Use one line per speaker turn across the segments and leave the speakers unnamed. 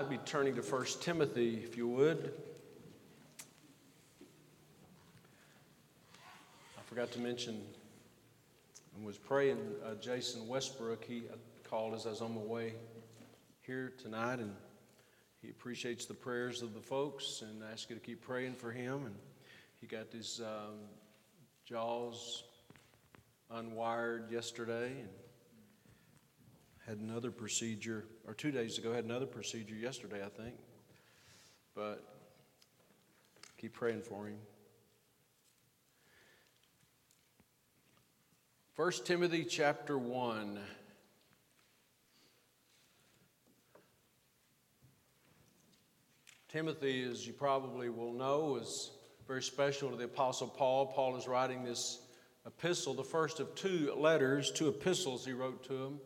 I'd be turning to 1 Timothy, if you would. I forgot to mention, I was praying, uh, Jason Westbrook, he called as I was on my way here tonight, and he appreciates the prayers of the folks and I asked you to keep praying for him. And he got his um, jaws unwired yesterday, and had another procedure, or two days ago, had another procedure yesterday, I think. But keep praying for him. 1 Timothy chapter 1. Timothy, as you probably will know, is very special to the Apostle Paul. Paul is writing this epistle, the first of two letters, two epistles he wrote to him.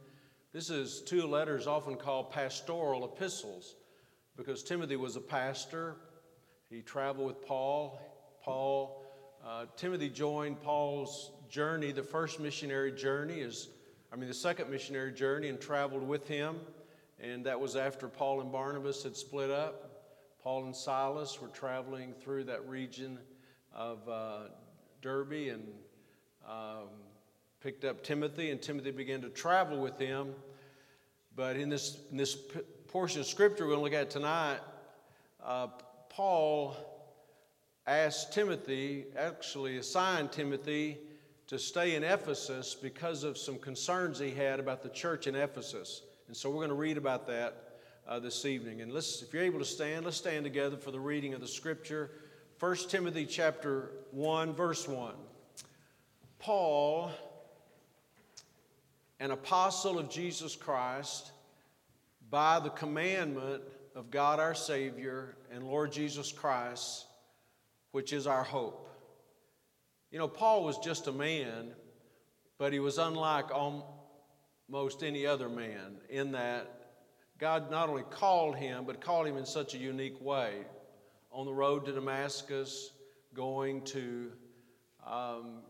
This is two letters often called pastoral epistles because Timothy was a pastor. He traveled with Paul. Paul, uh, Timothy joined Paul's journey, the first missionary journey is, I mean, the second missionary journey, and traveled with him. And that was after Paul and Barnabas had split up. Paul and Silas were traveling through that region of uh, Derbe and um, picked up Timothy, and Timothy began to travel with him. But in this, in this p- portion of scripture we're going to look at tonight, uh, Paul asked Timothy, actually assigned Timothy, to stay in Ephesus because of some concerns he had about the church in Ephesus. And so we're going to read about that uh, this evening. And let's, if you're able to stand, let's stand together for the reading of the scripture. 1 Timothy chapter 1, verse 1. Paul an apostle of Jesus Christ by the commandment of God our Savior and Lord Jesus Christ, which is our hope. You know, Paul was just a man, but he was unlike almost any other man in that God not only called him, but called him in such a unique way. On the road to Damascus, going to um,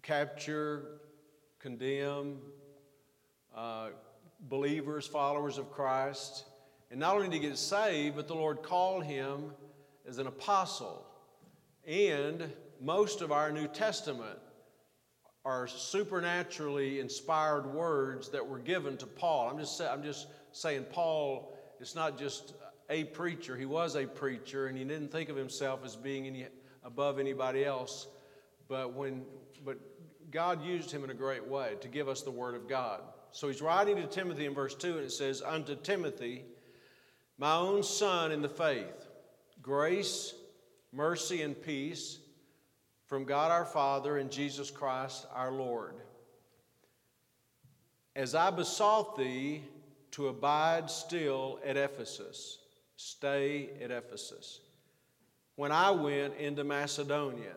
capture condemn uh, believers, followers of Christ. And not only did he get saved, but the Lord called him as an apostle. And most of our New Testament are supernaturally inspired words that were given to Paul. I'm just, I'm just saying, Paul is not just a preacher. He was a preacher, and he didn't think of himself as being any above anybody else. But when, but God used him in a great way to give us the Word of God. So he's writing to Timothy in verse 2, and it says, Unto Timothy, my own son in the faith, grace, mercy, and peace from God our Father and Jesus Christ our Lord. As I besought thee to abide still at Ephesus, stay at Ephesus. When I went into Macedonia,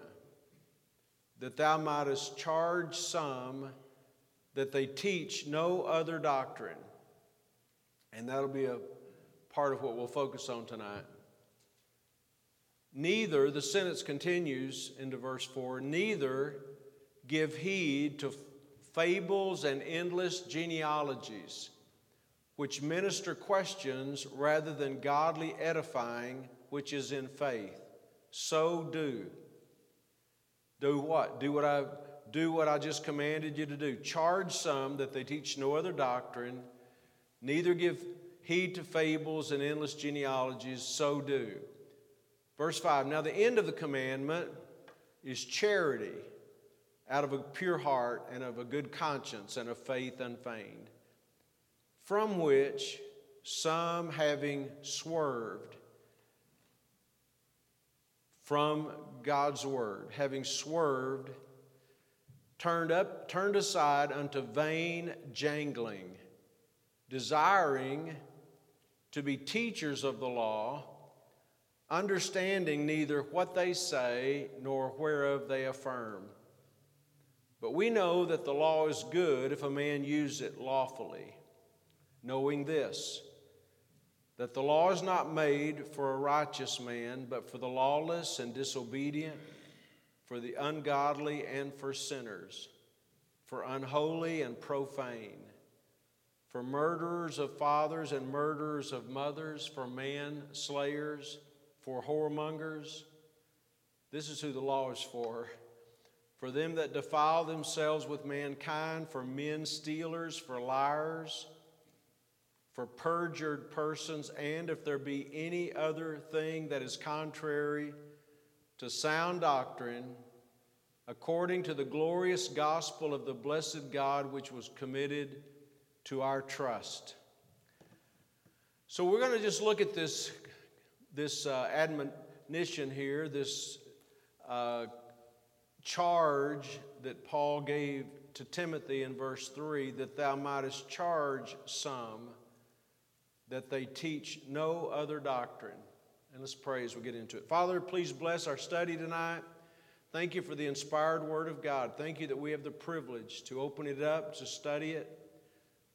that thou mightest charge some that they teach no other doctrine. And that'll be a part of what we'll focus on tonight. Neither, the sentence continues into verse 4 neither give heed to fables and endless genealogies, which minister questions rather than godly edifying, which is in faith. So do. Do what? Do what I do what I just commanded you to do. Charge some that they teach no other doctrine, neither give heed to fables and endless genealogies, so do. Verse 5 Now the end of the commandment is charity out of a pure heart and of a good conscience and of faith unfeigned, from which some having swerved from God's word, having swerved, turned up, turned aside unto vain jangling, desiring to be teachers of the law, understanding neither what they say nor whereof they affirm. But we know that the law is good if a man use it lawfully, knowing this that the law is not made for a righteous man, but for the lawless and disobedient, for the ungodly and for sinners, for unholy and profane, for murderers of fathers and murderers of mothers, for man slayers, for whoremongers. This is who the law is for. For them that defile themselves with mankind, for men stealers, for liars, for perjured persons, and if there be any other thing that is contrary to sound doctrine, according to the glorious gospel of the blessed God which was committed to our trust. So we're going to just look at this, this uh, admonition here, this uh, charge that Paul gave to Timothy in verse 3 that thou mightest charge some that they teach no other doctrine. And let's pray as we get into it. Father, please bless our study tonight. Thank you for the inspired Word of God. Thank you that we have the privilege to open it up, to study it.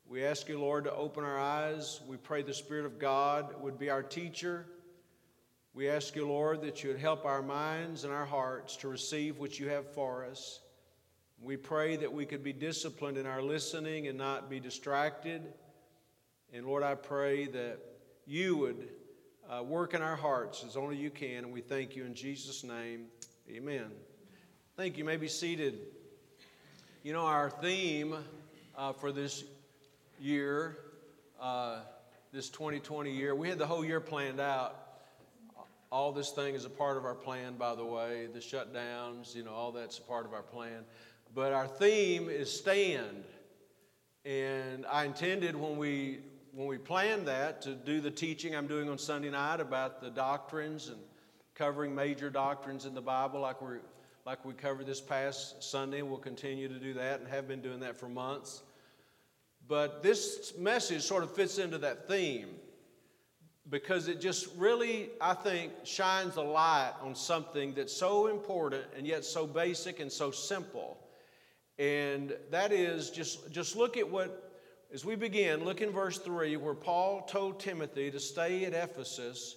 We ask you, Lord, to open our eyes. We pray the Spirit of God would be our teacher. We ask you, Lord, that you would help our minds and our hearts to receive what you have for us. We pray that we could be disciplined in our listening and not be distracted. And Lord, I pray that you would uh, work in our hearts as only you can. And we thank you in Jesus' name. Amen. Thank you. you may be seated. You know, our theme uh, for this year, uh, this 2020 year, we had the whole year planned out. All this thing is a part of our plan, by the way. The shutdowns, you know, all that's a part of our plan. But our theme is stand. And I intended when we when we planned that to do the teaching I'm doing on Sunday night about the doctrines and covering major doctrines in the Bible, like we like we covered this past Sunday, we'll continue to do that and have been doing that for months. But this message sort of fits into that theme because it just really, I think, shines a light on something that's so important and yet so basic and so simple. And that is just, just look at what as we begin, look in verse 3 where Paul told Timothy to stay at Ephesus,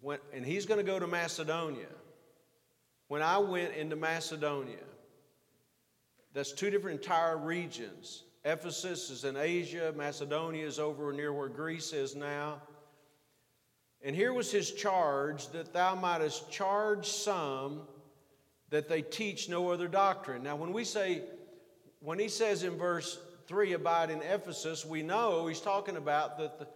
when, and he's going to go to Macedonia. When I went into Macedonia, that's two different entire regions. Ephesus is in Asia, Macedonia is over near where Greece is now. And here was his charge that thou mightest charge some that they teach no other doctrine. Now, when we say, when he says in verse 3 abide in Ephesus, we know he's talking about that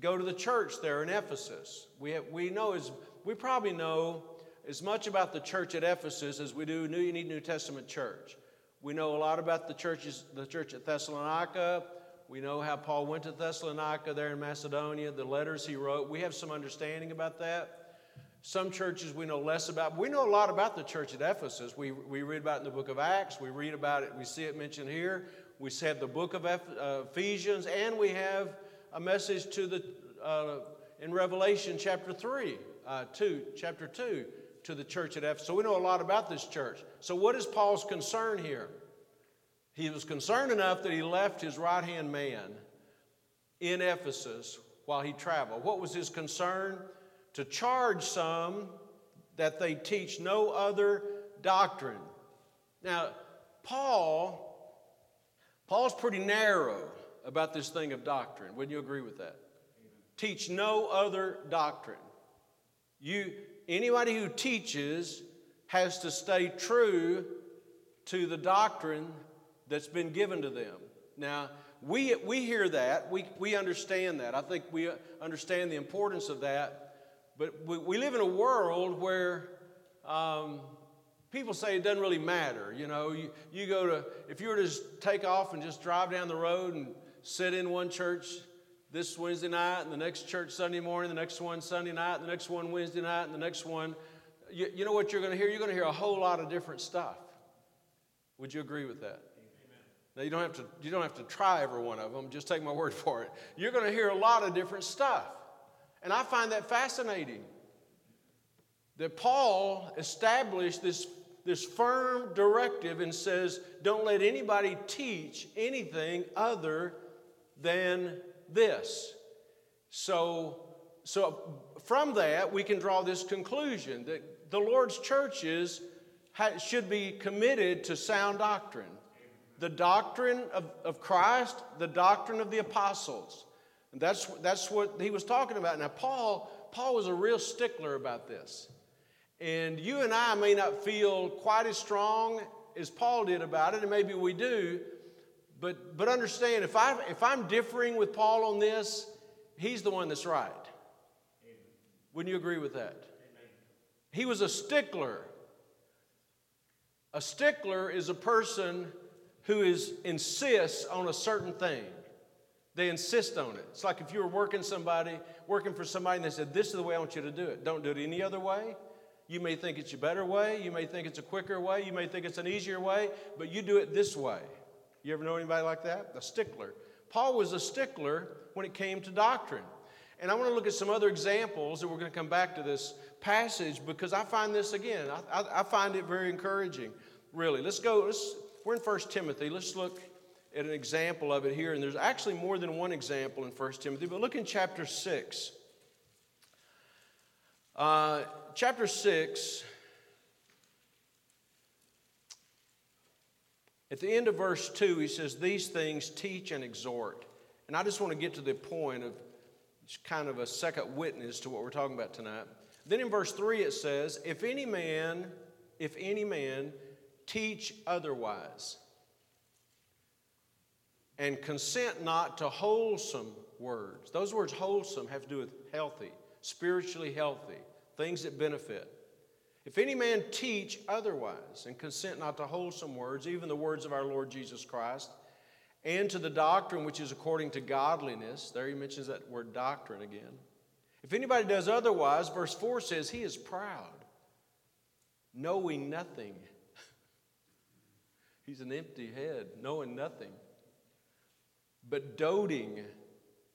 go to the church there in Ephesus. We, have, we know as we probably know as much about the church at Ephesus as we do New, you need New Testament church. We know a lot about the churches, the church at Thessalonica. We know how Paul went to Thessalonica there in Macedonia, the letters he wrote. We have some understanding about that. Some churches we know less about. We know a lot about the church at Ephesus. We, we read about it in the book of Acts. We read about it, we see it mentioned here we have the book of uh, Ephesians, and we have a message to the uh, in Revelation chapter 3, uh, 2, chapter 2, to the church at Ephesus. So we know a lot about this church. So, what is Paul's concern here? He was concerned enough that he left his right hand man in Ephesus while he traveled. What was his concern? To charge some that they teach no other doctrine. Now, Paul Paul's pretty narrow about this thing of doctrine. Wouldn't you agree with that? Teach no other doctrine. You, anybody who teaches has to stay true to the doctrine that's been given to them. Now, we, we hear that, we, we understand that. I think we understand the importance of that. But we, we live in a world where um, people say it doesn't really matter. You know, you, you go to, if you were to just take off and just drive down the road and sit in one church this Wednesday night, and the next church Sunday morning, the next one Sunday night, and the next one Wednesday night, and the next one, you, you know what you're going to hear? You're going to hear a whole lot of different stuff. Would you agree with that? Amen. Now you don't have to you don't have to try every one of them. Just take my word for it. You're going to hear a lot of different stuff, and I find that fascinating. That Paul established this this firm directive and says, don't let anybody teach anything other than this. So, so from that, we can draw this conclusion that the Lord's churches should be committed to sound doctrine. the doctrine of, of Christ, the doctrine of the apostles. And that's, that's what he was talking about. Now, Paul, Paul was a real stickler about this. And you and I may not feel quite as strong as Paul did about it, and maybe we do, but, but understand if, I, if I'm differing with Paul on this, he's the one that's right. Amen. Wouldn't you agree with that? Amen. He was a stickler. A stickler is a person who is, insists on a certain thing. They insist on it. It's like if you were working somebody, working for somebody, and they said, This is the way I want you to do it. Don't do it any other way. You may think it's a better way. You may think it's a quicker way. You may think it's an easier way, but you do it this way. You ever know anybody like that? A stickler. Paul was a stickler when it came to doctrine. And I want to look at some other examples, and we're going to come back to this passage because I find this again, I, I, I find it very encouraging, really. Let's go, let's, we're in 1 Timothy. Let's look at an example of it here. And there's actually more than one example in 1 Timothy, but look in chapter 6. Uh, chapter 6, at the end of verse 2, he says, These things teach and exhort. And I just want to get to the point of kind of a second witness to what we're talking about tonight. Then in verse 3 it says, If any man, if any man teach otherwise, and consent not to wholesome words. Those words, wholesome, have to do with healthy, spiritually healthy, things that benefit. If any man teach otherwise and consent not to wholesome words, even the words of our Lord Jesus Christ, and to the doctrine which is according to godliness, there he mentions that word doctrine again. If anybody does otherwise, verse 4 says, he is proud, knowing nothing He's an empty head, knowing nothing, but doting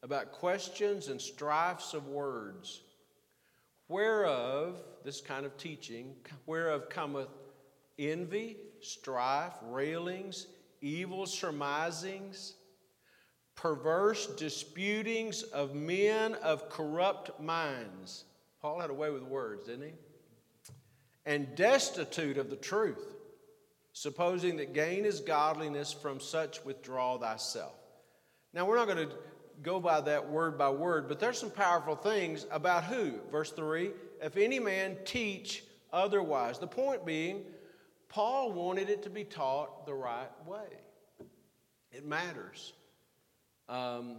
about questions and strifes of words, whereof, this kind of teaching, whereof cometh envy, strife, railings, evil surmisings, perverse disputings of men of corrupt minds. Paul had a way with words, didn't he? And destitute of the truth supposing that gain is godliness, from such withdraw thyself. Now, we're not going to go by that word by word, but there's some powerful things about who. Verse 3 If any man teach otherwise. The point being, Paul wanted it to be taught the right way. It matters. Um,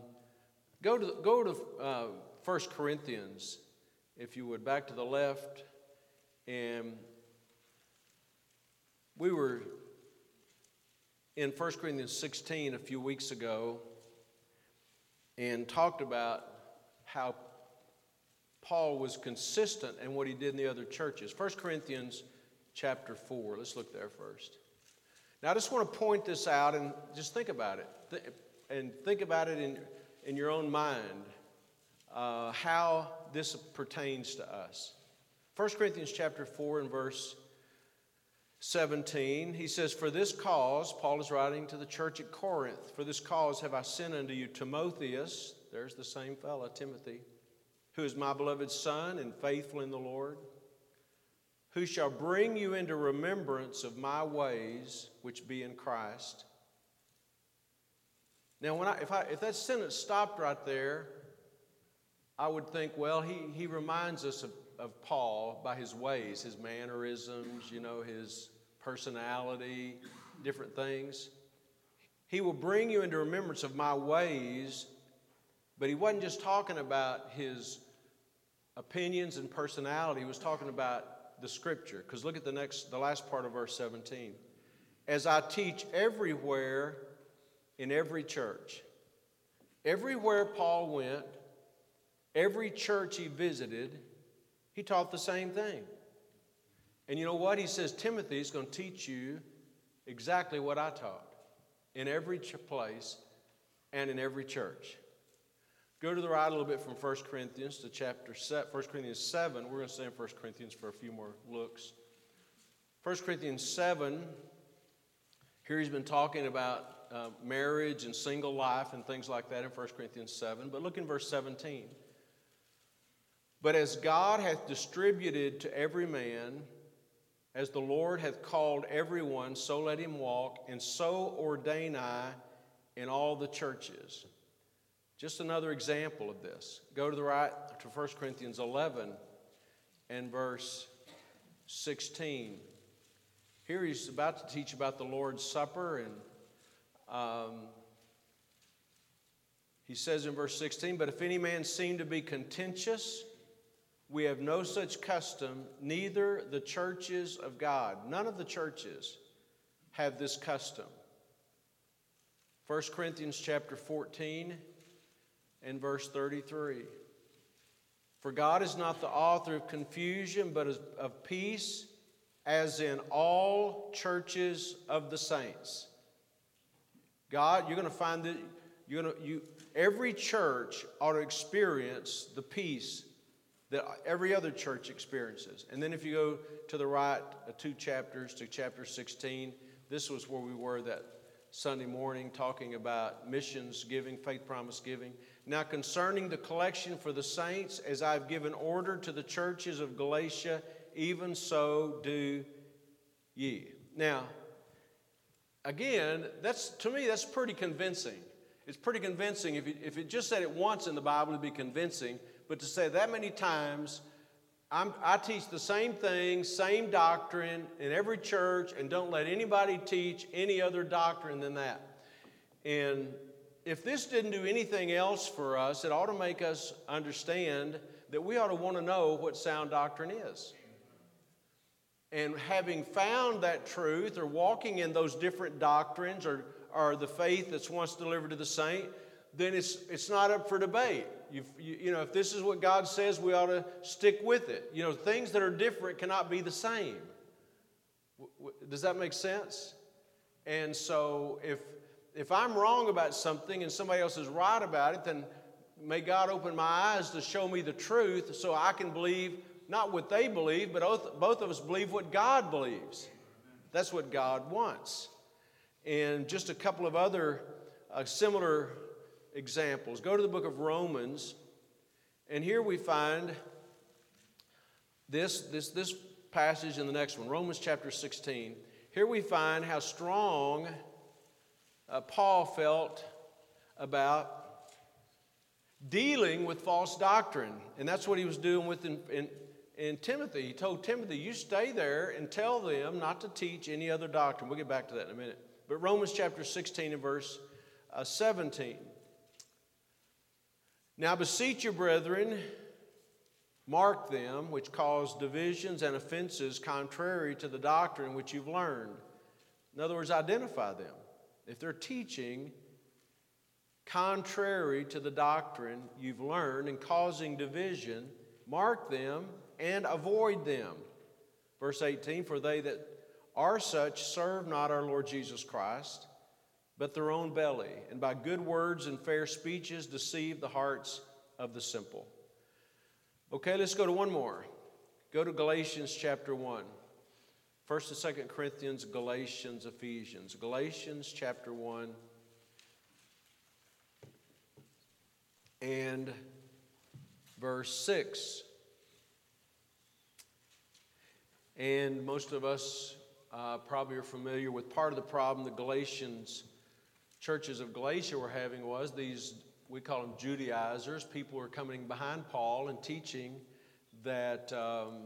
go to, go to uh, 1 Corinthians, if you would, back to the left. And we were in 1 Corinthians 16 a few weeks ago and talked about how Paul was consistent in what he did in the other churches. 1 Corinthians chapter 4. Let's look there first. Now, I just want to point this out and just think about it. and think about it in, in your own mind uh, how this pertains to us. 1 Corinthians chapter 4 and verse 17, he says, For this cause, Paul is writing to the church at Corinth, for this cause have I sent unto you Timotheus, there's the same fellow, Timothy, who is my beloved son and faithful in the Lord, who shall bring you into remembrance of my ways which be in Christ. Now, when I, if, I, if that sentence stopped right there, I would think, well, he, he reminds us of, of Paul by his ways, his mannerisms, you know, his personality, different things. He will bring you into remembrance of my ways, but he wasn't just talking about his opinions and personality, he was talking about the scripture. Because look at the next, the last part of verse 17. As I teach everywhere in every church. Everywhere Paul went, every church he visited, he taught the same thing. And you know what? He says Timothy is going to teach you exactly what I taught in every place and in every church. Go to the right a little bit from 1 Corinthians to chapter 7, 1 Corinthians 7. We're going to stay in 1 Corinthians for a few more looks. 1 Corinthians 7, here he's been talking about uh, marriage and single life and things like that in 1 Corinthians 7. But look in verse 17. But as God hath distributed to every man As the Lord hath called everyone, so let him walk, and so ordain I in all the churches. Just another example of this. Go to the right to 1 Corinthians 11 and verse 16. Here he's about to teach about the Lord's Supper, and um, he says in verse 16, But if any man seem to be contentious, we have no such custom, neither the churches of God. None of the churches have this custom. 1 Corinthians chapter 14 and verse 33. For God is not the author of confusion, but of peace, as in all churches of the saints. God, you're going to find that you're going to, you, every church ought to experience the peace that every other church experiences. And then if you go to the right, uh, two chapters to chapter 16, this was where we were that Sunday morning talking about missions giving, faith promise giving. Now, concerning the collection for the saints, as I've given order to the churches of Galatia, even so do ye. Now, again, that's to me, that's pretty convincing. It's pretty convincing. If it, if it just said it once in the Bible, it'd be convincing but to say that many times, I'm, i teach the same thing, same doctrine in every church, and don't let anybody teach any other doctrine than that. And if this didn't do anything else for us, it ought to make us understand that we ought to want to know what sound doctrine is. And having found that truth or walking in those different doctrines or, or the faith that's once delivered to the saint, then it's, it's not up for debate. You, you know, if this is what God says, we ought to stick with it. You know, things that are different cannot be the same. Does that make sense? And so if, if I'm wrong about something and somebody else is right about it, then may God open my eyes to show me the truth so I can believe not what they believe, but both, both of us believe what God believes. That's what God wants. And just a couple of other uh, similar examples. Go to the book of Romans, and here we find this, this, this passage in the next one, Romans chapter 16. Here we find how strong uh, Paul felt about dealing with false doctrine. And that's what he was doing with in, in, in, Timothy. He told Timothy, You stay there and tell them not to teach any other doctrine. We'll get back to that in a minute. But Romans chapter 16 and verse uh, 17. Now beseech you, brethren, mark them which cause divisions and offenses contrary to the doctrine which you've learned. In other words, identify them. If they're teaching contrary to the doctrine you've learned and causing division, mark them and avoid them. Verse 18 For they that are such serve not our Lord Jesus Christ but their own belly, and by good words and fair speeches deceive the hearts of the simple. Okay, let's go to one more. Go to Galatians chapter 1. First and Second Corinthians, Galatians, Ephesians. Galatians chapter 1 and verse 6. And most of us uh, probably are familiar with part of the problem the Galatians churches of Galatia were having was these, we call them Judaizers, people were coming behind Paul and teaching that um,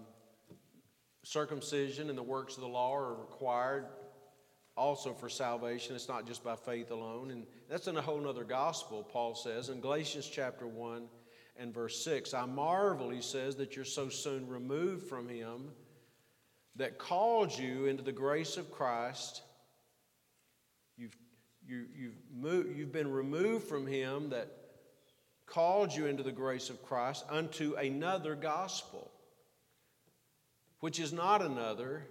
circumcision and the works of the law are required also for salvation. It's not just by faith alone. And that's in a whole other gospel, Paul says in Galatians chapter 1 and verse 6. I marvel, he says, that you're so soon removed from him that called you into the grace of Christ you, you've, moved, you've been removed from him that called you into the grace of Christ unto another gospel, which is not another,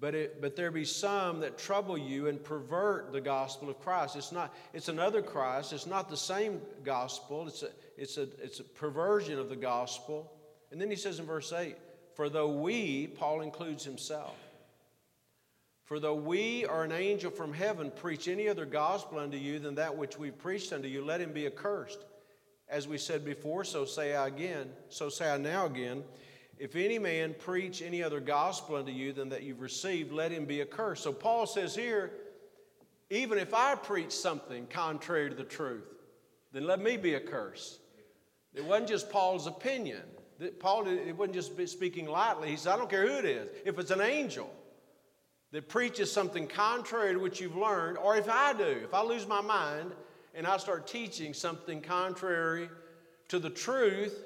but, it, but there be some that trouble you and pervert the gospel of Christ. It's not, it's another Christ. It's not the same gospel. It's a, it's a, it's a perversion of the gospel. And then he says in verse 8, For though we, Paul includes himself, for though we or an angel from heaven preach any other gospel unto you than that which we preached unto you, let him be accursed. As we said before, so say I again, so say I now again. if any man preach any other gospel unto you than that you've received, let him be accursed. So Paul says here, even if I preach something contrary to the truth, then let me be accursed. It wasn't just Paul's opinion. Paul it wasn't just speaking lightly. He said, I don't care who it is. If it's an angel that preaches something contrary to what you've learned, or if I do, if I lose my mind and I start teaching something contrary to the truth,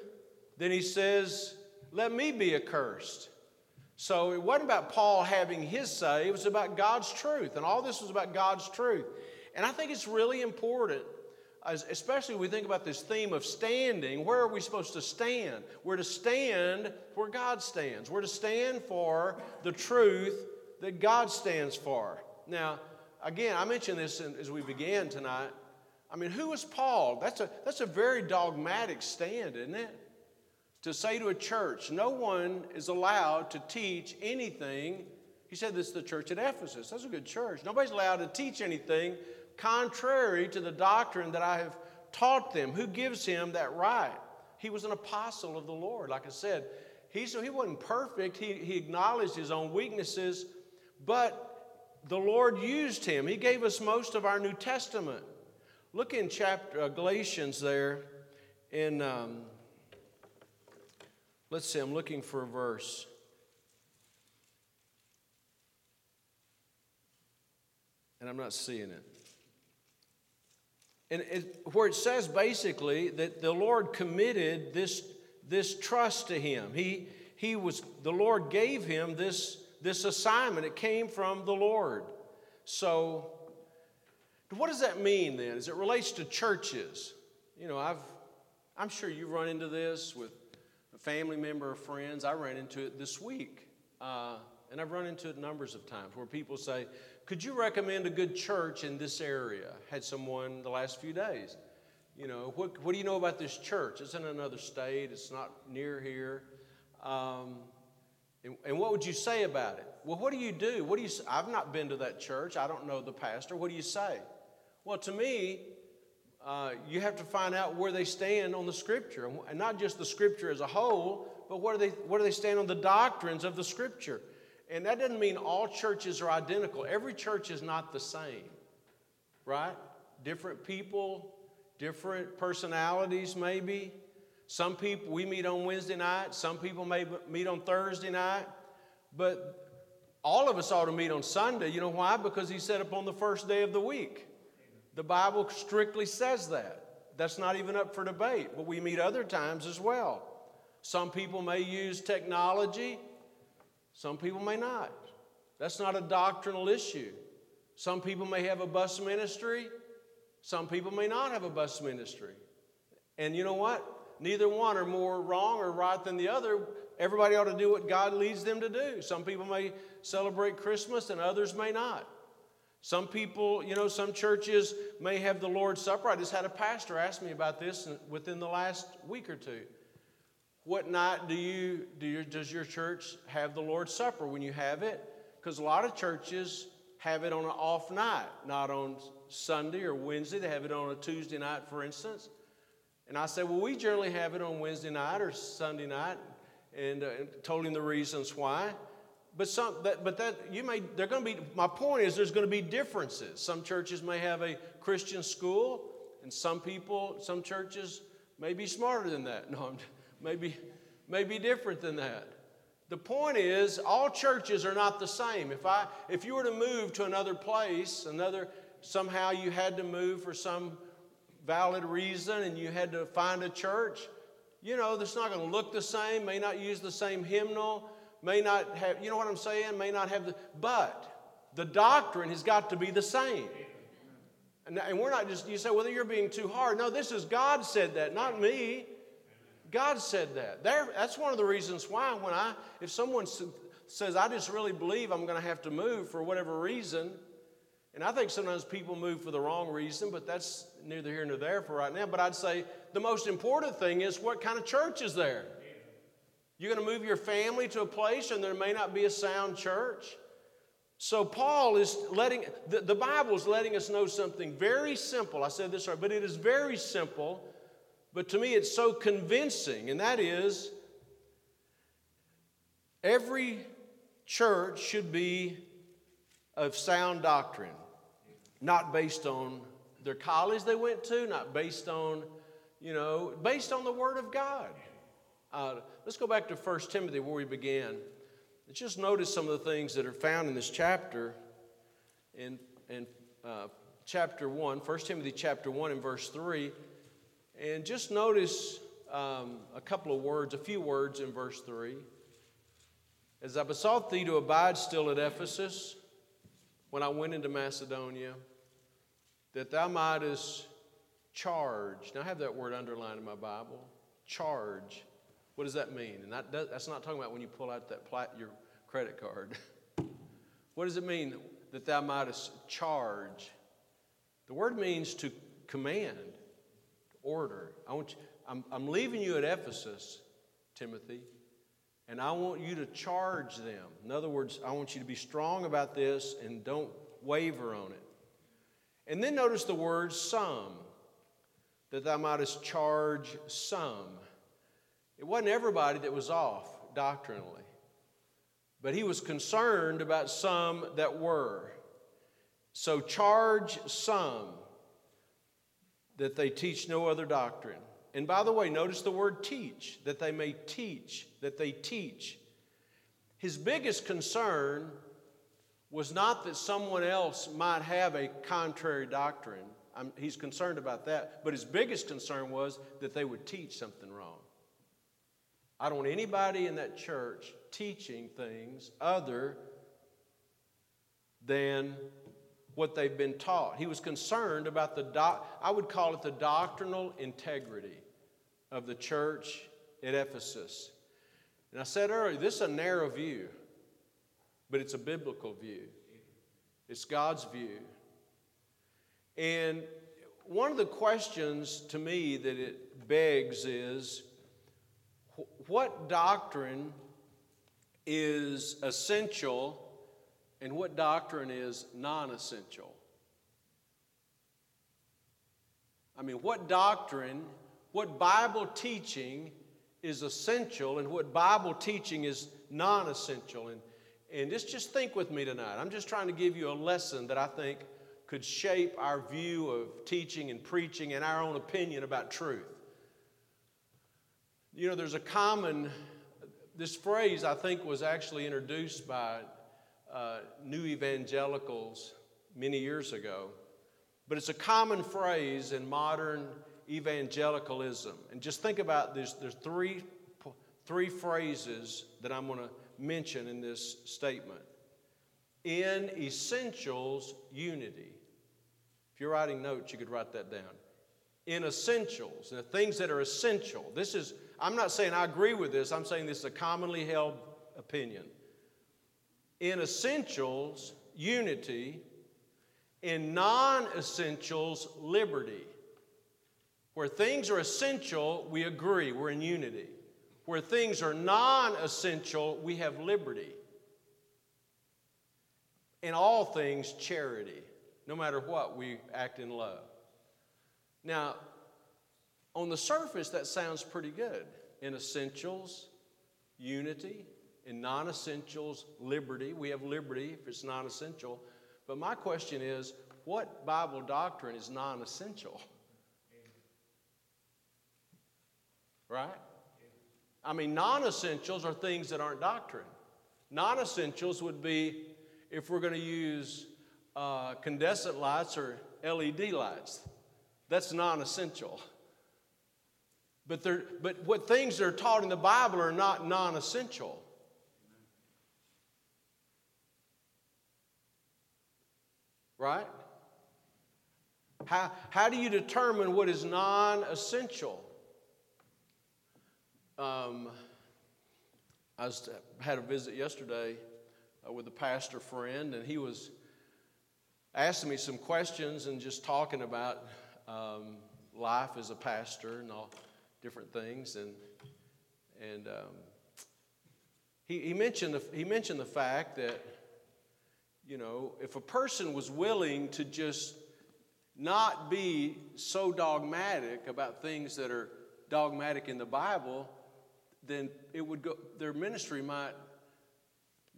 then he says, Let me be accursed. So it wasn't about Paul having his say, it was about God's truth. And all this was about God's truth. And I think it's really important, especially when we think about this theme of standing. Where are we supposed to stand? We're to stand where God stands, we're to stand for the truth that God stands for. Now, again, I mentioned this as we began tonight. I mean, who is Paul? That's a, that's a very dogmatic stand, isn't it? To say to a church, no one is allowed to teach anything. He said this to the church at Ephesus. That's a good church. Nobody's allowed to teach anything contrary to the doctrine that I have taught them. Who gives him that right? He was an apostle of the Lord. Like I said, he, so he wasn't perfect. He, he acknowledged his own weaknesses, but the Lord used him. He gave us most of our New Testament. Look in chapter uh, Galatians there in um, let's see, I'm looking for a verse. And I'm not seeing it. And it, where it says basically that the Lord committed this, this trust to him. He, he was, the Lord gave him this, this assignment. It came from the Lord. So what does that mean then as it relates to churches? You know, I've, I'm sure you've run into this with a family member or friends. I ran into it this week. Uh, and I've run into it numbers of times where people say, Could you recommend a good church in this area? Had someone the last few days. You know, what, what do you know about this church? It's in another state, it's not near here. Um, and, and, what would you say about it? Well, what do you do? What do you? I've not been to that church. I don't know the pastor. What do you say? Well, to me, uh, you have to find out where they stand on the Scripture, and not just the Scripture as a whole, but where do they, where do they stand on the doctrines of the Scripture. And that doesn't mean all churches are identical. Every church is not the same, right? Different people, different personalities, maybe. Some people, we meet on Wednesday night, some people may meet on Thursday night, but all of us ought to meet on Sunday. You know why? Because he said upon the first day of the week. The Bible strictly says that. That's not even up for debate, but we meet other times as well. Some people may use technology, some people may not. That's not a doctrinal issue. Some people may have a bus ministry, some people may not have a bus ministry. And you know what? Neither one are more wrong or right than the other. Everybody ought to do what God leads them to do. Some people may celebrate Christmas and others may not. Some people, you know, some churches may have the Lord's Supper. I just had a pastor ask me about this within the last week or two. What night do you, do your, does your church have the Lord's Supper when you have it? Because a lot of churches have it on an off night, not on Sunday or Wednesday. They have it on a Tuesday night, for instance. And I said, well, we generally have it on Wednesday night or Sunday night, and, uh, told him the reasons why. But some that, but that you may they're going to be my point is there's going to be differences. Some churches may have a christian school and some people some churches may be smarter than that. No maybe maybe different than that. The point is all churches are not the same. If i if you were to move to another place another somehow you had to move for some valid reason and you had to find a church you know it's not going to look the same may not use the same hymnal may not have, you know what I'm saying? May not have the, but the doctrine has got to be the same. And, and we're not just, you say, well, you're being too hard. No, this is God said that, not me. God said that. There, that's one of the reasons why when I, if someone says, I just really believe I'm going to have to move for whatever reason, and I think sometimes people move for the wrong reason, but that's neither here nor there for right now. But I'd say the most important thing is what kind of church is there? You're going to move your family to a place and there may not be a sound church. So, Paul is letting, the, the Bible is letting us know something very simple. I said this right, but it is very simple, but to me it's so convincing, and that is Every church should be of sound doctrine, not based on their college they went to, not based on, you know, based on the Word of God. Uh, let's go back to 1 Timothy where we began. Let's just notice some of the things that are found in this chapter. In, in uh, chapter 1, 1 Timothy chapter 1 and verse 3. And just notice um, a couple of words, a few words in verse 3. As I besought thee to abide still at Ephesus when I went into Macedonia, that thou mightest charge. Now, I have that word underlined in my Bible charge. What does that mean? And that that's not talking about when you pull out that plat, your credit card. what does it mean that thou mightest charge? The word means to command, order. I want you, I'm, I'm leaving you at Ephesus, Timothy, and I want you to charge them. In other words, I want you to be strong about this and don't waver on it. And then notice the word some, that thou mightest charge some. It wasn't everybody that was off doctrinally, but he was concerned about some that were. So charge some that they teach no other doctrine. And by the way, notice the word teach, that they may teach, that they teach. His biggest concern was not that someone else might have a contrary doctrine. I'm, he's concerned about that. But his biggest concern was that they would teach something wrong. I don't want anybody in that church teaching things other than what they've been taught. He was concerned about the, doc, I would call it the doctrinal integrity of the church at Ephesus. And I said earlier, this is a narrow view, but it's a biblical view. It's God's view. And one of the questions to me that it begs is what doctrine is essential and what doctrine is non essential? I mean, what doctrine, what Bible teaching is essential and what Bible teaching is non essential? And, and just, just think with me tonight. I'm just trying to give you a lesson that I think could shape our view of teaching and preaching and our own opinion about truth. You know, there's a common, this phrase I think was actually introduced by uh, new evangelicals many years ago, but it's a common phrase in modern evangelicalism. And just think about this there's three, three phrases that I'm going to mention in this statement. In essentials, unity. If you're writing notes, you could write that down. In essentials, the things that are essential. This is, I'm not saying I agree with this, I'm saying this is a commonly held opinion in essentials, unity, in non essentials, liberty. Where things are essential, we agree, we're in unity. Where things are non essential, we have liberty. In all things, charity. No matter what, we act in love. Now, on the surface, that sounds pretty good. In essentials, unity, in non essentials, liberty. We have liberty if it's non essential. But my question is what Bible doctrine is non essential? Right? I mean, non essentials are things that aren't doctrine. Non essentials would be if we're going to use uh, lights or LED lights. That's non essential. But, but what things that are taught in the Bible are not non essential. right? How, how do you determine what is non essential? Um, I was, had a visit yesterday uh, with a pastor friend, and he was asking me some questions and just talking about um, life as a pastor and all different things. And, and um, he, he, mentioned the, he mentioned the fact that you know, if a person was willing to just not be so dogmatic about things that are dogmatic in the Bible, then it would go, their ministry might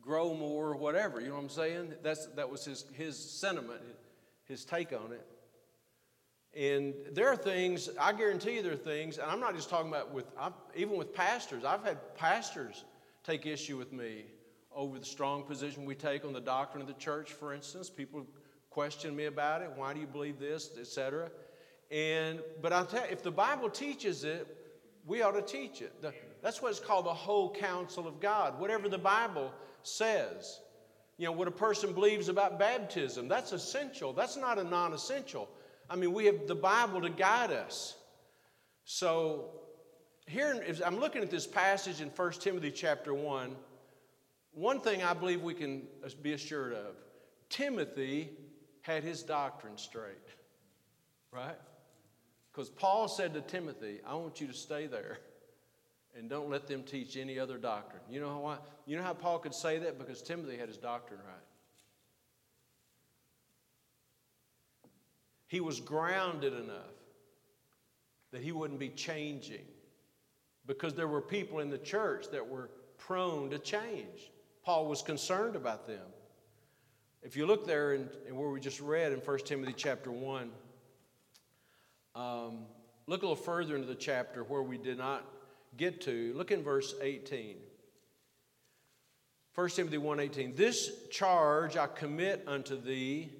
grow more, or whatever. You know what I'm saying? That's, that was his, his sentiment, his take on it. And there are things, I guarantee you there are things, and I'm not just talking about with, I've, even with pastors. I've had pastors take issue with me over the strong position we take on the doctrine of the church, for instance. People question me about it. Why do you believe this, etc. And but I tell you, if the Bible teaches it, we ought to teach it. The, that's what it's called the whole counsel of God. Whatever the Bible says. You know, what a person believes about baptism, that's essential. That's not a non essential. I mean, we have the Bible to guide us. So, here, I'm looking at this passage in 1 Timothy chapter 1. One thing I believe we can be assured of Timothy had his doctrine straight, right? Because Paul said to Timothy, I want you to stay there and don't let them teach any other doctrine. You know why? You know how Paul could say that? Because Timothy had his doctrine right. He was grounded enough that he wouldn't be changing because there were people in the church that were prone to change. Paul was concerned about them. If you look there in where we just read in 1 Timothy chapter 1, um, look a little further into the chapter where we did not get to. Look in verse 18. 1 Timothy 1:18 This charge I commit unto thee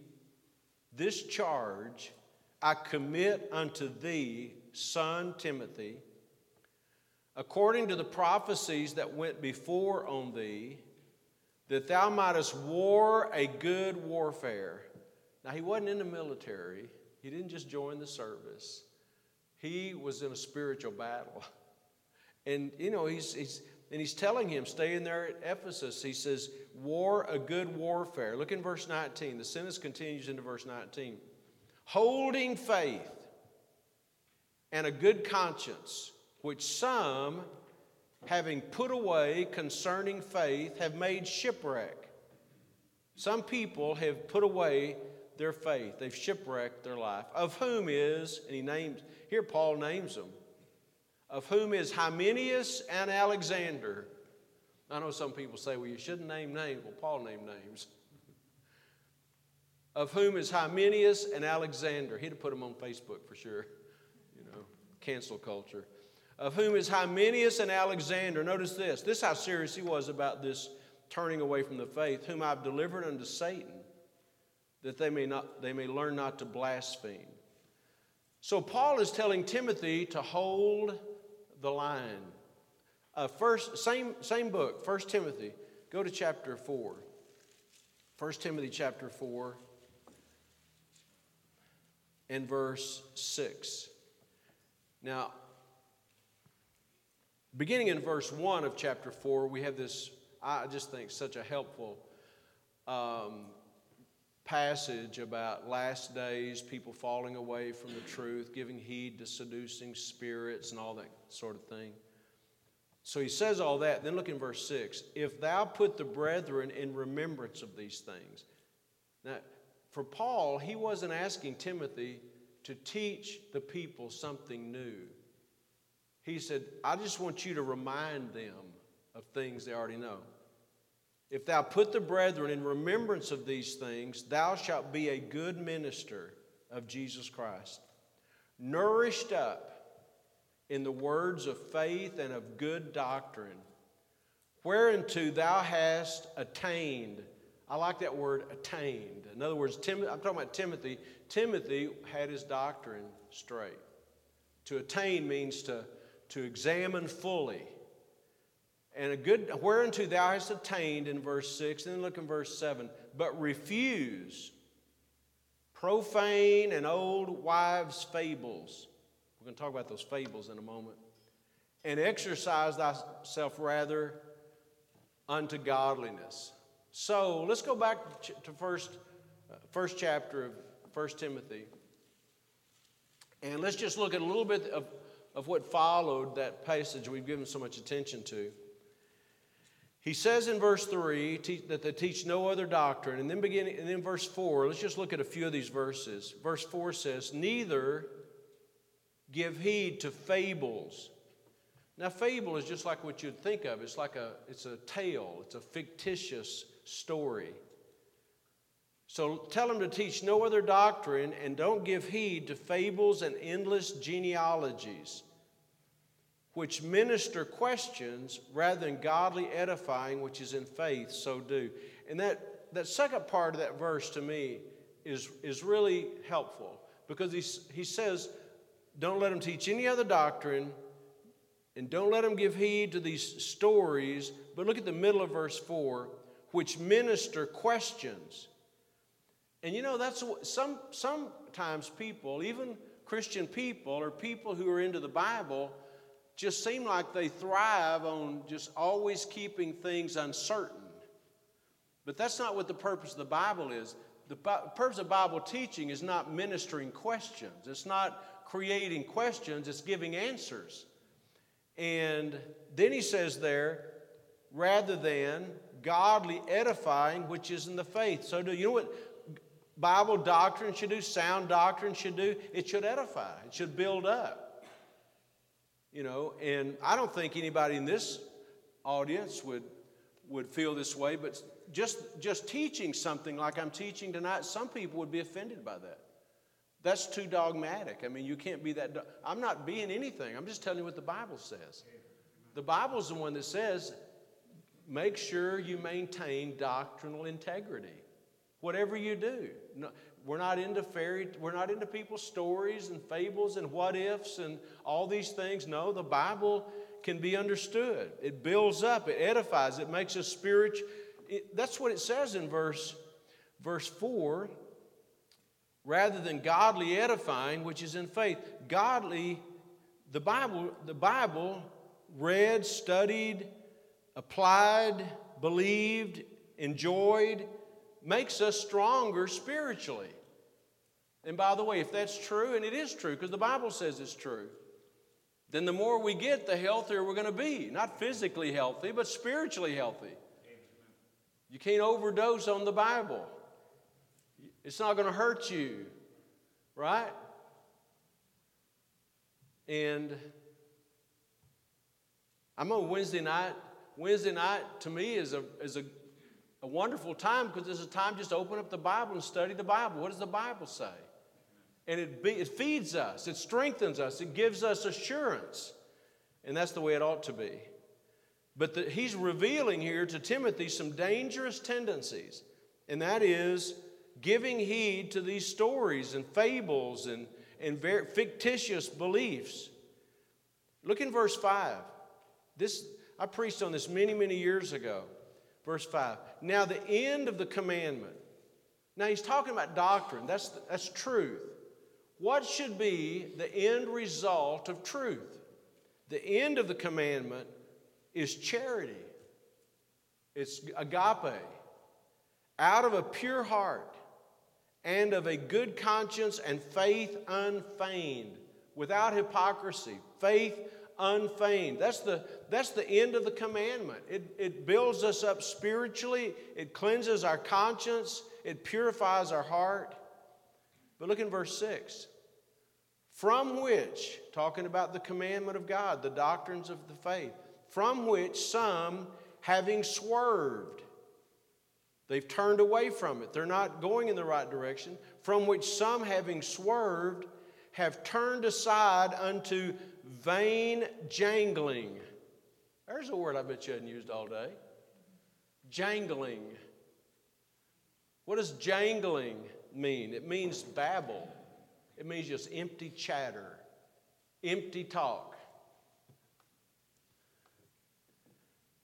this charge I commit unto thee son Timothy according to the prophecies that went before on thee that thou mightest war a good warfare now he wasn't in the military he didn't just join the service he was in a spiritual battle And, you know, he's, he's, and he's telling him, stay in there at Ephesus. He says, war a good warfare. Look in verse 19. The sentence continues into verse 19. Holding faith and a good conscience, which some, having put away concerning faith, have made shipwreck. Some people have put away their faith. They've shipwrecked their life. Of whom is, and he names, here Paul names them of whom is Hymenaeus and Alexander. I know some people say, well, you shouldn't name names. Well, Paul named names. of whom is Hymenaeus and Alexander. He'd have put them on Facebook for sure. You know, cancel culture. Of whom is Hymenaeus and Alexander. Notice this. This is how serious he was about this turning away from the faith, whom I've delivered unto Satan, that they may, not, they may learn not to blaspheme. So Paul is telling Timothy to hold the line. Uh, first, same, same book, 1 Timothy. Go to chapter 4. 1 Timothy chapter 4 and verse 6. Now, beginning in verse 1 of chapter 4, we have this, I just think, such a helpful um, passage about last days, people falling away from the truth, giving heed to seducing spirits, and all that sort of thing. So he says all that. Then look in verse 6 If thou put the brethren in remembrance of these things. Now, for Paul, he wasn't asking Timothy to teach the people something new. He said, I just want you to remind them of things they already know. If thou put the brethren in remembrance of these things, thou shalt be a good minister of Jesus Christ, nourished up in the words of faith and of good doctrine, whereunto thou hast attained. I like that word attained. In other words, Tim, I'm talking about Timothy. Timothy had his doctrine straight. To attain means to, to examine fully and a good whereunto thou hast attained in verse 6 and then look in verse 7 but refuse profane and old wives fables. We're going to talk about those fables in a moment. And exercise thyself rather unto godliness. So let's go back to first uh, first chapter of first timothy. And let's just look at a little bit of, of what followed that passage we've given so much attention to he says in verse 3 that they teach no other doctrine. And then beginning and then verse 4, let's just look at a few of these verses. Verse 4 says, Neither give heed to fables Now, fable is just like what you'd think of. It's like a, it's a tale. It's a fictitious story. So tell them to teach no other doctrine and don't give heed to fables and endless genealogies, which minister questions rather than godly edifying, which is in faith, so do. And that, that second part of that verse to me is, is really helpful because he, he says, don't let them teach any other doctrine and don't let them give heed to these stories. But look at the middle of verse 4 which minister questions. And you know, that's some, sometimes people, even Christian people or people who are into the Bible, just seem like they thrive on just always keeping things uncertain. But that's not what the purpose of the Bible is. The purpose of Bible teaching is not ministering questions, it's not creating questions, it's giving answers. And then he says there, rather than godly edifying, which is in the faith. So, do you know what Bible doctrine should do? Sound doctrine should do? It should edify, it should build up. You know, and I don't think anybody in this audience would, would feel this way, but just, just teaching something like I'm teaching tonight, some people would be offended by that. That's too dogmatic. I mean, you can't be that. Do- I'm not being anything. I'm just telling you what the Bible says. The Bible's the one that says, make sure you maintain doctrinal integrity. Whatever you do. No, we're not into fairy, we're not into people's stories and fables and what ifs and all these things. No, the Bible can be understood. It builds up, it edifies, it makes us spiritual. That's what it says in verse, verse 4 rather than godly edifying, which is in faith. Godly, the Bible, the Bible read, studied, applied, believed, enjoyed, makes us stronger spiritually. And by the way, if that's true, and it is true, because the Bible says it's true, then the more we get, the healthier we're going to be. Not physically healthy, but spiritually healthy. You can't overdose on the Bible. It's not going to hurt you, right? And I'm on Wednesday night. Wednesday night to me is a, is a, a wonderful time because it's a time just to open up the Bible and study the Bible. What does the Bible say? And it, be, it feeds us, it strengthens us, it gives us assurance. And that's the way it ought to be. But the, he's revealing here to Timothy some dangerous tendencies, and that is giving heed to these stories and fables and, and very fictitious beliefs. Look in verse 5. This, I preached on this many, many years ago. Verse 5. Now, the end of the commandment. Now, he's talking about doctrine. That's, that's truth. What should be the end result of truth? The end of the commandment is charity, it's agape. Out of a pure heart, and of a good conscience and faith unfeigned, without hypocrisy. Faith unfeigned. That's the, that's the end of the commandment. It, it builds us up spiritually, it cleanses our conscience, it purifies our heart. But look in verse 6. From which, talking about the commandment of God, the doctrines of the faith, from which some, having swerved, They've turned away from it. They're not going in the right direction, from which some, having swerved, have turned aside unto vain jangling. There's a word I bet you hadn't used all day. Jangling. What does jangling mean? It means babble, it means just empty chatter, empty talk.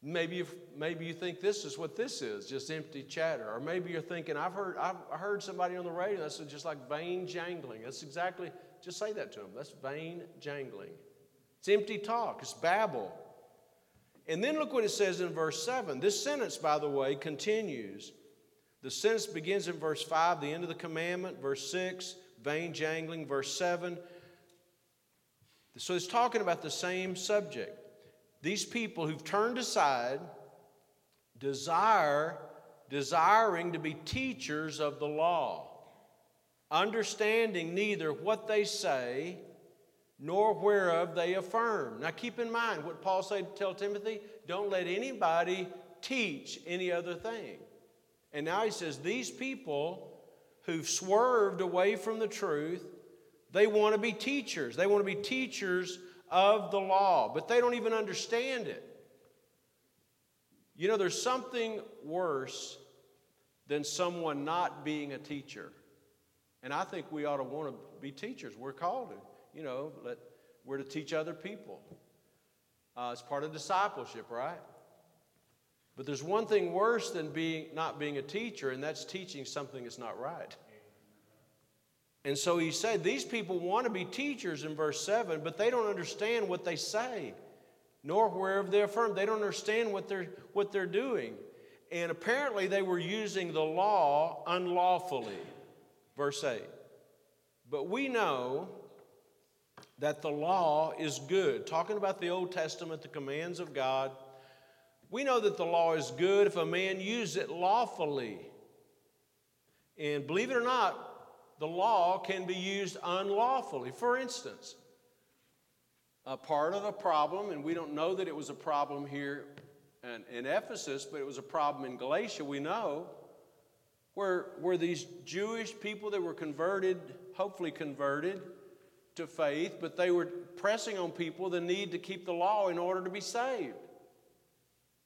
Maybe you, maybe you think this is what this is, just empty chatter. Or maybe you're thinking, I've heard, I've heard somebody on the radio that said just like vain jangling. That's exactly, just say that to them. That's vain jangling. It's empty talk, it's babble. And then look what it says in verse 7. This sentence, by the way, continues. The sentence begins in verse 5, the end of the commandment, verse 6, vain jangling, verse 7. So it's talking about the same subject. These people who've turned aside desire, desiring to be teachers of the law, understanding neither what they say nor whereof they affirm. Now keep in mind what Paul said to tell Timothy don't let anybody teach any other thing. And now he says, These people who've swerved away from the truth, they want to be teachers. They want to be teachers of the law, but they don't even understand it. You know, there's something worse than someone not being a teacher. And I think we ought to want to be teachers. We're called to, you know, let, we're to teach other people. Uh, it's part of discipleship, right? But there's one thing worse than being, not being a teacher, and that's teaching something that's not right. And so he said, These people want to be teachers in verse 7, but they don't understand what they say, nor whereof they affirm. They don't understand what they're, what they're doing. And apparently they were using the law unlawfully. Verse 8. But we know that the law is good. Talking about the Old Testament, the commands of God we know that the law is good if a man uses it lawfully. And believe it or not, the law can be used unlawfully. For instance, a part of the problem, and we don't know that it was a problem here in, Ephesus, but it was a problem in Galatia, we know, where, where these Jewish people that were converted, hopefully converted to faith, but they were pressing on people the need to keep the law in order to be saved.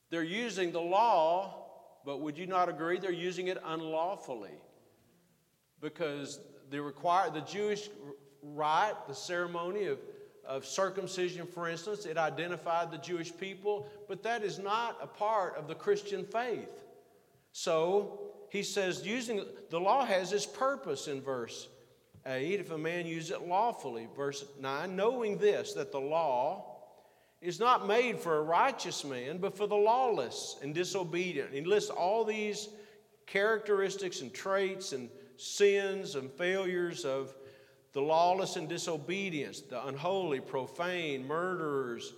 They're using the law, but would you not agree they're using it unlawfully? Because the require the Jewish rite, the ceremony of, of circumcision, for instance, it identified the Jewish people, but that is not a part of the Christian faith. So he says, using the law has its purpose in verse 8 if a man use it lawfully. Verse 9, knowing this, that the law is not made for a righteous man, but for the lawless and disobedient. He lists all these characteristics and traits and sins and failures of the lawless and disobedience, the unholy, profane, murderers,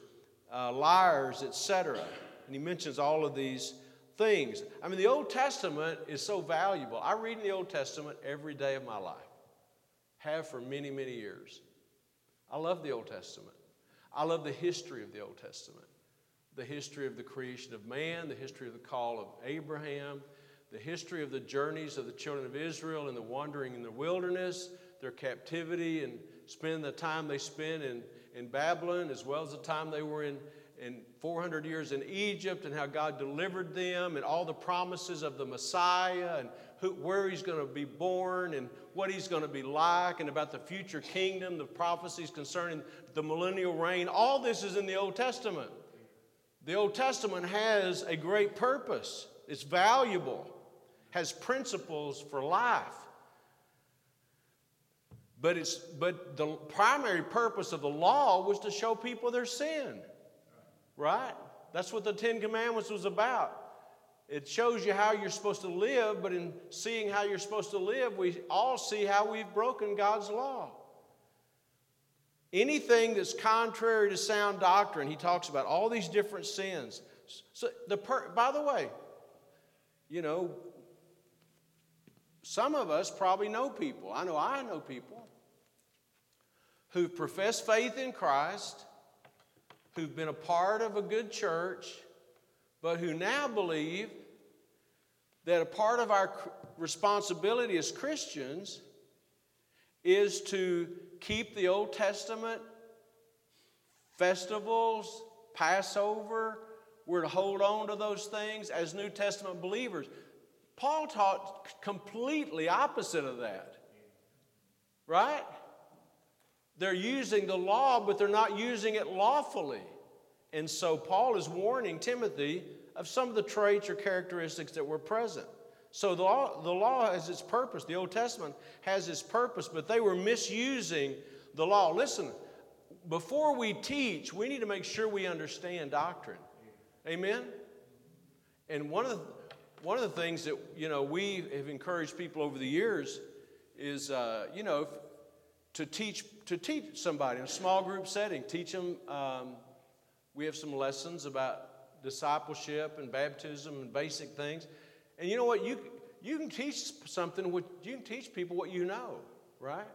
uh, liars, etc. And he mentions all of these things. I mean, the Old Testament is so valuable. I read in the Old Testament every day of my life, have for many, many years. I love the Old Testament. I love the history of the Old Testament the history of the creation of man, the history of the call of Abraham, the history of the journeys of the children of Israel and the wandering in the wilderness, their captivity, and spending the time they spent in, in Babylon, as well as the time they were in, in 400 years in Egypt, and how God delivered them, and all the promises of the Messiah, and who, where he's going to be born, and what he's going to be like, and about the future kingdom, the prophecies concerning the millennial reign. All this is in the Old Testament. The Old Testament has a great purpose, it's valuable, has principles for life. But, it's, but the primary purpose of the law was to show people their sin, right? That's what the Ten Commandments was about. It shows you how you're supposed to live, but in seeing how you're supposed to live, we all see how we've broken God's law. Anything that's contrary to sound doctrine, he talks about all these different sins. So the per, by the way, you know, some of us probably know people. I know I know people who've professed faith in Christ, who've been a part of a good church, but who now believe that a part of our responsibility as Christians is to keep the Old Testament festivals, Passover. We're to hold on to those things as New Testament believers. Paul taught completely opposite of that. Right? They're using the law, but they're not using it lawfully. And so Paul is warning Timothy of some of the traits or characteristics that were present. So the law, the law has its purpose. The Old Testament has its purpose, but they were misusing the law. Listen, before we teach, we need to make sure we understand doctrine. Amen? And one of the, one of the things that you know we have encouraged people over the years is uh, you know to teach to teach somebody in a small group setting. Teach them. Um, we have some lessons about discipleship and baptism and basic things. And you know what? You, you can teach something, what, you can teach people what you know, right?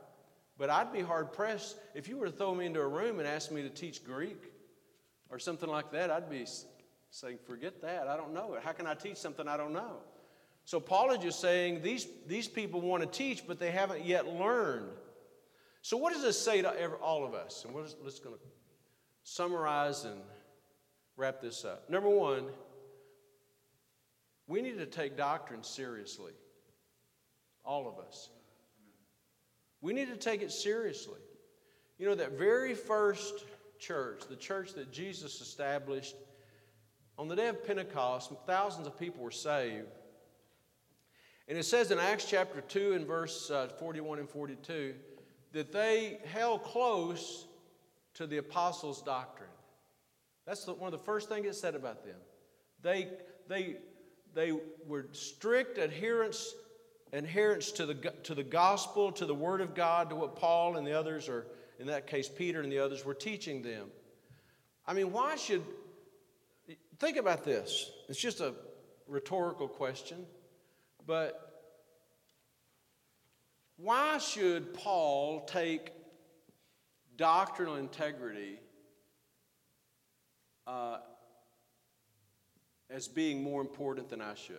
But I'd be hard pressed if you were to throw me into a room and ask me to teach Greek or something like that. I'd be saying, forget that. I don't know it. How can I teach something I don't know? So Paul is just saying these, these people want to teach, but they haven't yet learned. So what does this say to all of us? And we're just, let's going to summarize and wrap this up. Number one, we need to take doctrine seriously. All of us. We need to take it seriously. You know, that very first church, the church that Jesus established, on the day of Pentecost, thousands of people were saved. And it says in Acts chapter 2 and verse uh, 41 and 42 that they held close to the apostles' doctrine. That's the, one of the first things it said about them. They, they, they were strict adherents, adherents to, the, to the gospel, to the word of God, to what Paul and the others, or in that case, Peter and the others, were teaching them. I mean, why should, think about this. It's just a rhetorical question, but why should Paul take doctrinal integrity uh, as being more important than I should?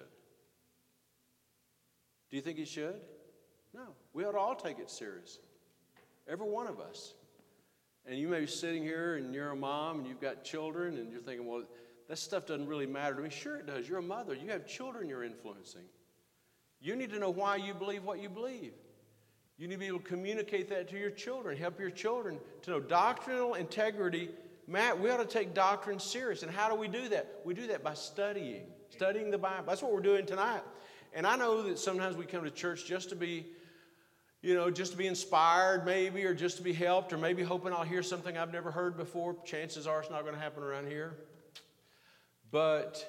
Do you think he should? No. We ought to all take it serious. Every one of us. And you may be sitting here and you're a mom and you've got children and you're thinking, well, that stuff doesn't really matter to me. Sure, it does. You're a mother, you have children you're influencing. You need to know why you believe what you believe. You need to be able to communicate that to your children, help your children to know doctrinal integrity. Matt, we ought to take doctrine serious. And how do we do that? We do that by studying, studying the Bible. That's what we're doing tonight. And I know that sometimes we come to church just to be, you know, just to be inspired, maybe, or just to be helped, or maybe hoping I'll hear something I've never heard before. Chances are it's not going to happen around here. But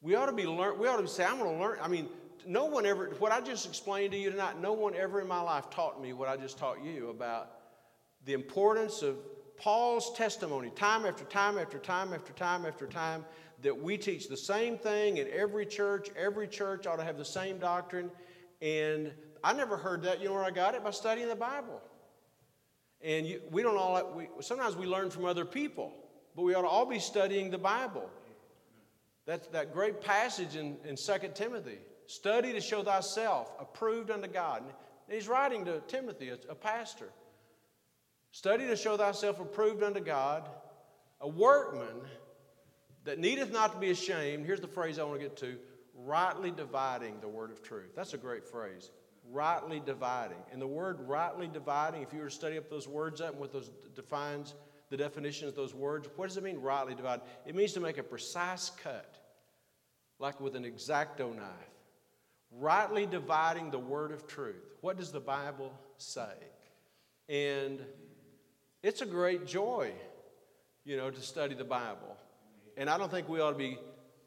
we ought to be learn. We ought to say, "I'm going to learn." I mean, no one ever, what I just explained to you tonight, no one ever in my life taught me what I just taught you about the importance of Paul's testimony, time after time after time after time after time, that we teach the same thing in every church. Every church ought to have the same doctrine. And I never heard that. You know where I got it? By studying the Bible. And you, we don't all, we, sometimes we learn from other people, but we ought to all be studying the Bible. That's that great passage in, in 2 Timothy. Study to show thyself approved unto God. And he's writing to Timothy, a, pastor. Study to show thyself approved unto God, a workman that needeth not to be ashamed. Here's the phrase I want to get to rightly dividing the word of truth. That's a great phrase. Rightly dividing. And the word rightly dividing, if you were to study up those words up and what those defines the definitions of those words, what does it mean, rightly divided? It means to make a precise cut, like with an exacto knife rightly dividing the word of truth. What does the Bible say? And it's a great joy, you know, to study the Bible. And I don't think we ought to be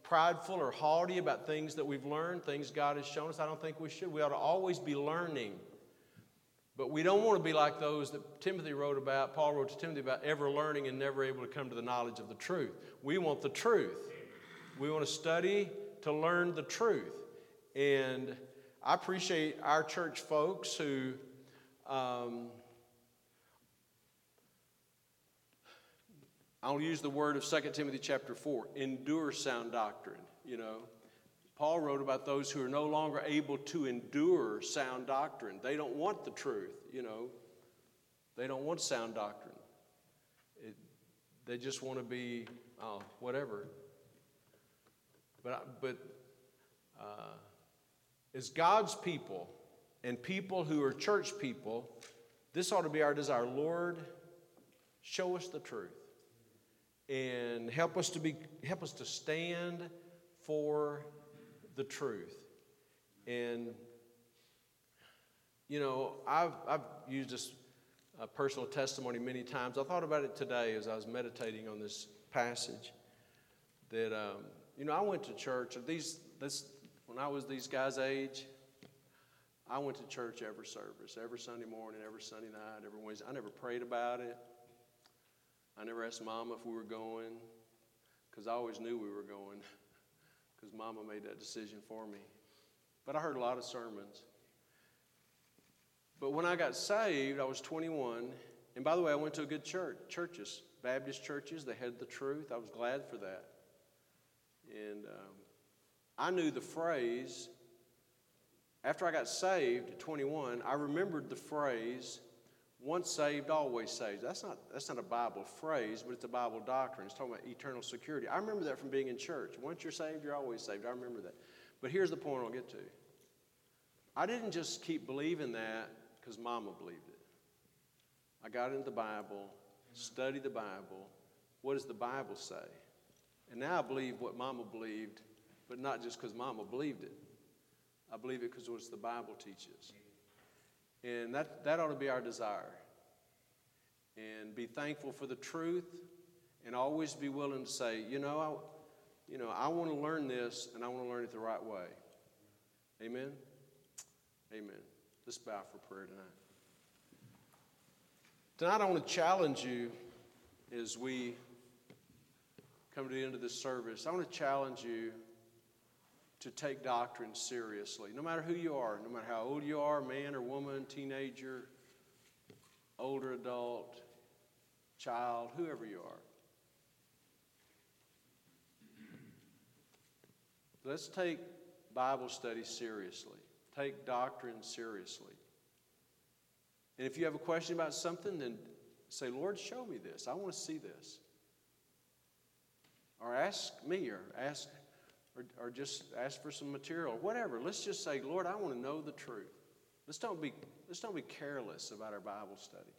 prideful or haughty about things that we've learned, things God has shown us. I don't think we should. We ought to always be learning. But we don't want to be like those that Timothy wrote about, Paul wrote to Timothy about, ever learning and never able to come to the knowledge of the truth. We want the truth. We want to study to learn the truth. And I appreciate our church folks who um, I'll use the word of 2 Timothy chapter 4 endure sound doctrine. You know, Paul wrote about those who are no longer able to endure sound doctrine. They don't want the truth, you know, they don't want sound doctrine. It, they just want to be, oh, whatever. But, but uh, as God's people and people who are church people, this ought to be our desire. Lord, show us the truth and help us to be help us to stand for the truth. And you know, I've I've used this uh, personal testimony many times. I thought about it today as I was meditating on this passage. That um, you know, I went to church. These this when I was these guys' age, I went to church every service, every Sunday morning, every Sunday night, every Wednesday. I never prayed about it. I never asked Mama if we were going because I always knew we were going because Mama made that decision for me. But I heard a lot of sermons. But when I got saved, I was 21. And by the way, I went to a good church, churches, Baptist churches. They had the truth. I was glad for that. And um, I knew the phrase, after I got saved at 21, I remembered the phrase, once saved, always saved. That's not, that's not a Bible phrase, but it's a Bible doctrine. It's talking about eternal security. I remember that from being in church. Once you're saved, you're always saved. I remember that. But here's the point I'll get to. I didn't just keep believing that because Mama believed it. I got into the Bible, studied the Bible. What does the Bible say? And now I believe what Mama believed, but not just because Mama believed it. I believe it because what the Bible teaches. And that, that ought to be our desire. And be thankful for the truth and always be willing to say, you know, I, you know, I want to learn this and I want to learn it the right way. Amen? Amen. Let's bow for prayer tonight. Tonight, I want to challenge you as we come to the end of this service. I want to challenge you to take doctrine seriously, no matter who you are, no matter how old you are man or woman, teenager, older adult, child, whoever you are. Let's take Bible study seriously. Take doctrine seriously. And if you have a question about something, then say, Lord, show me this. I want to see this. Or ask me, or ask, or, or just ask for some material, whatever. Let's just say, Lord, I want to know the truth. Let's don't be, let's don't be careless about our Bible study.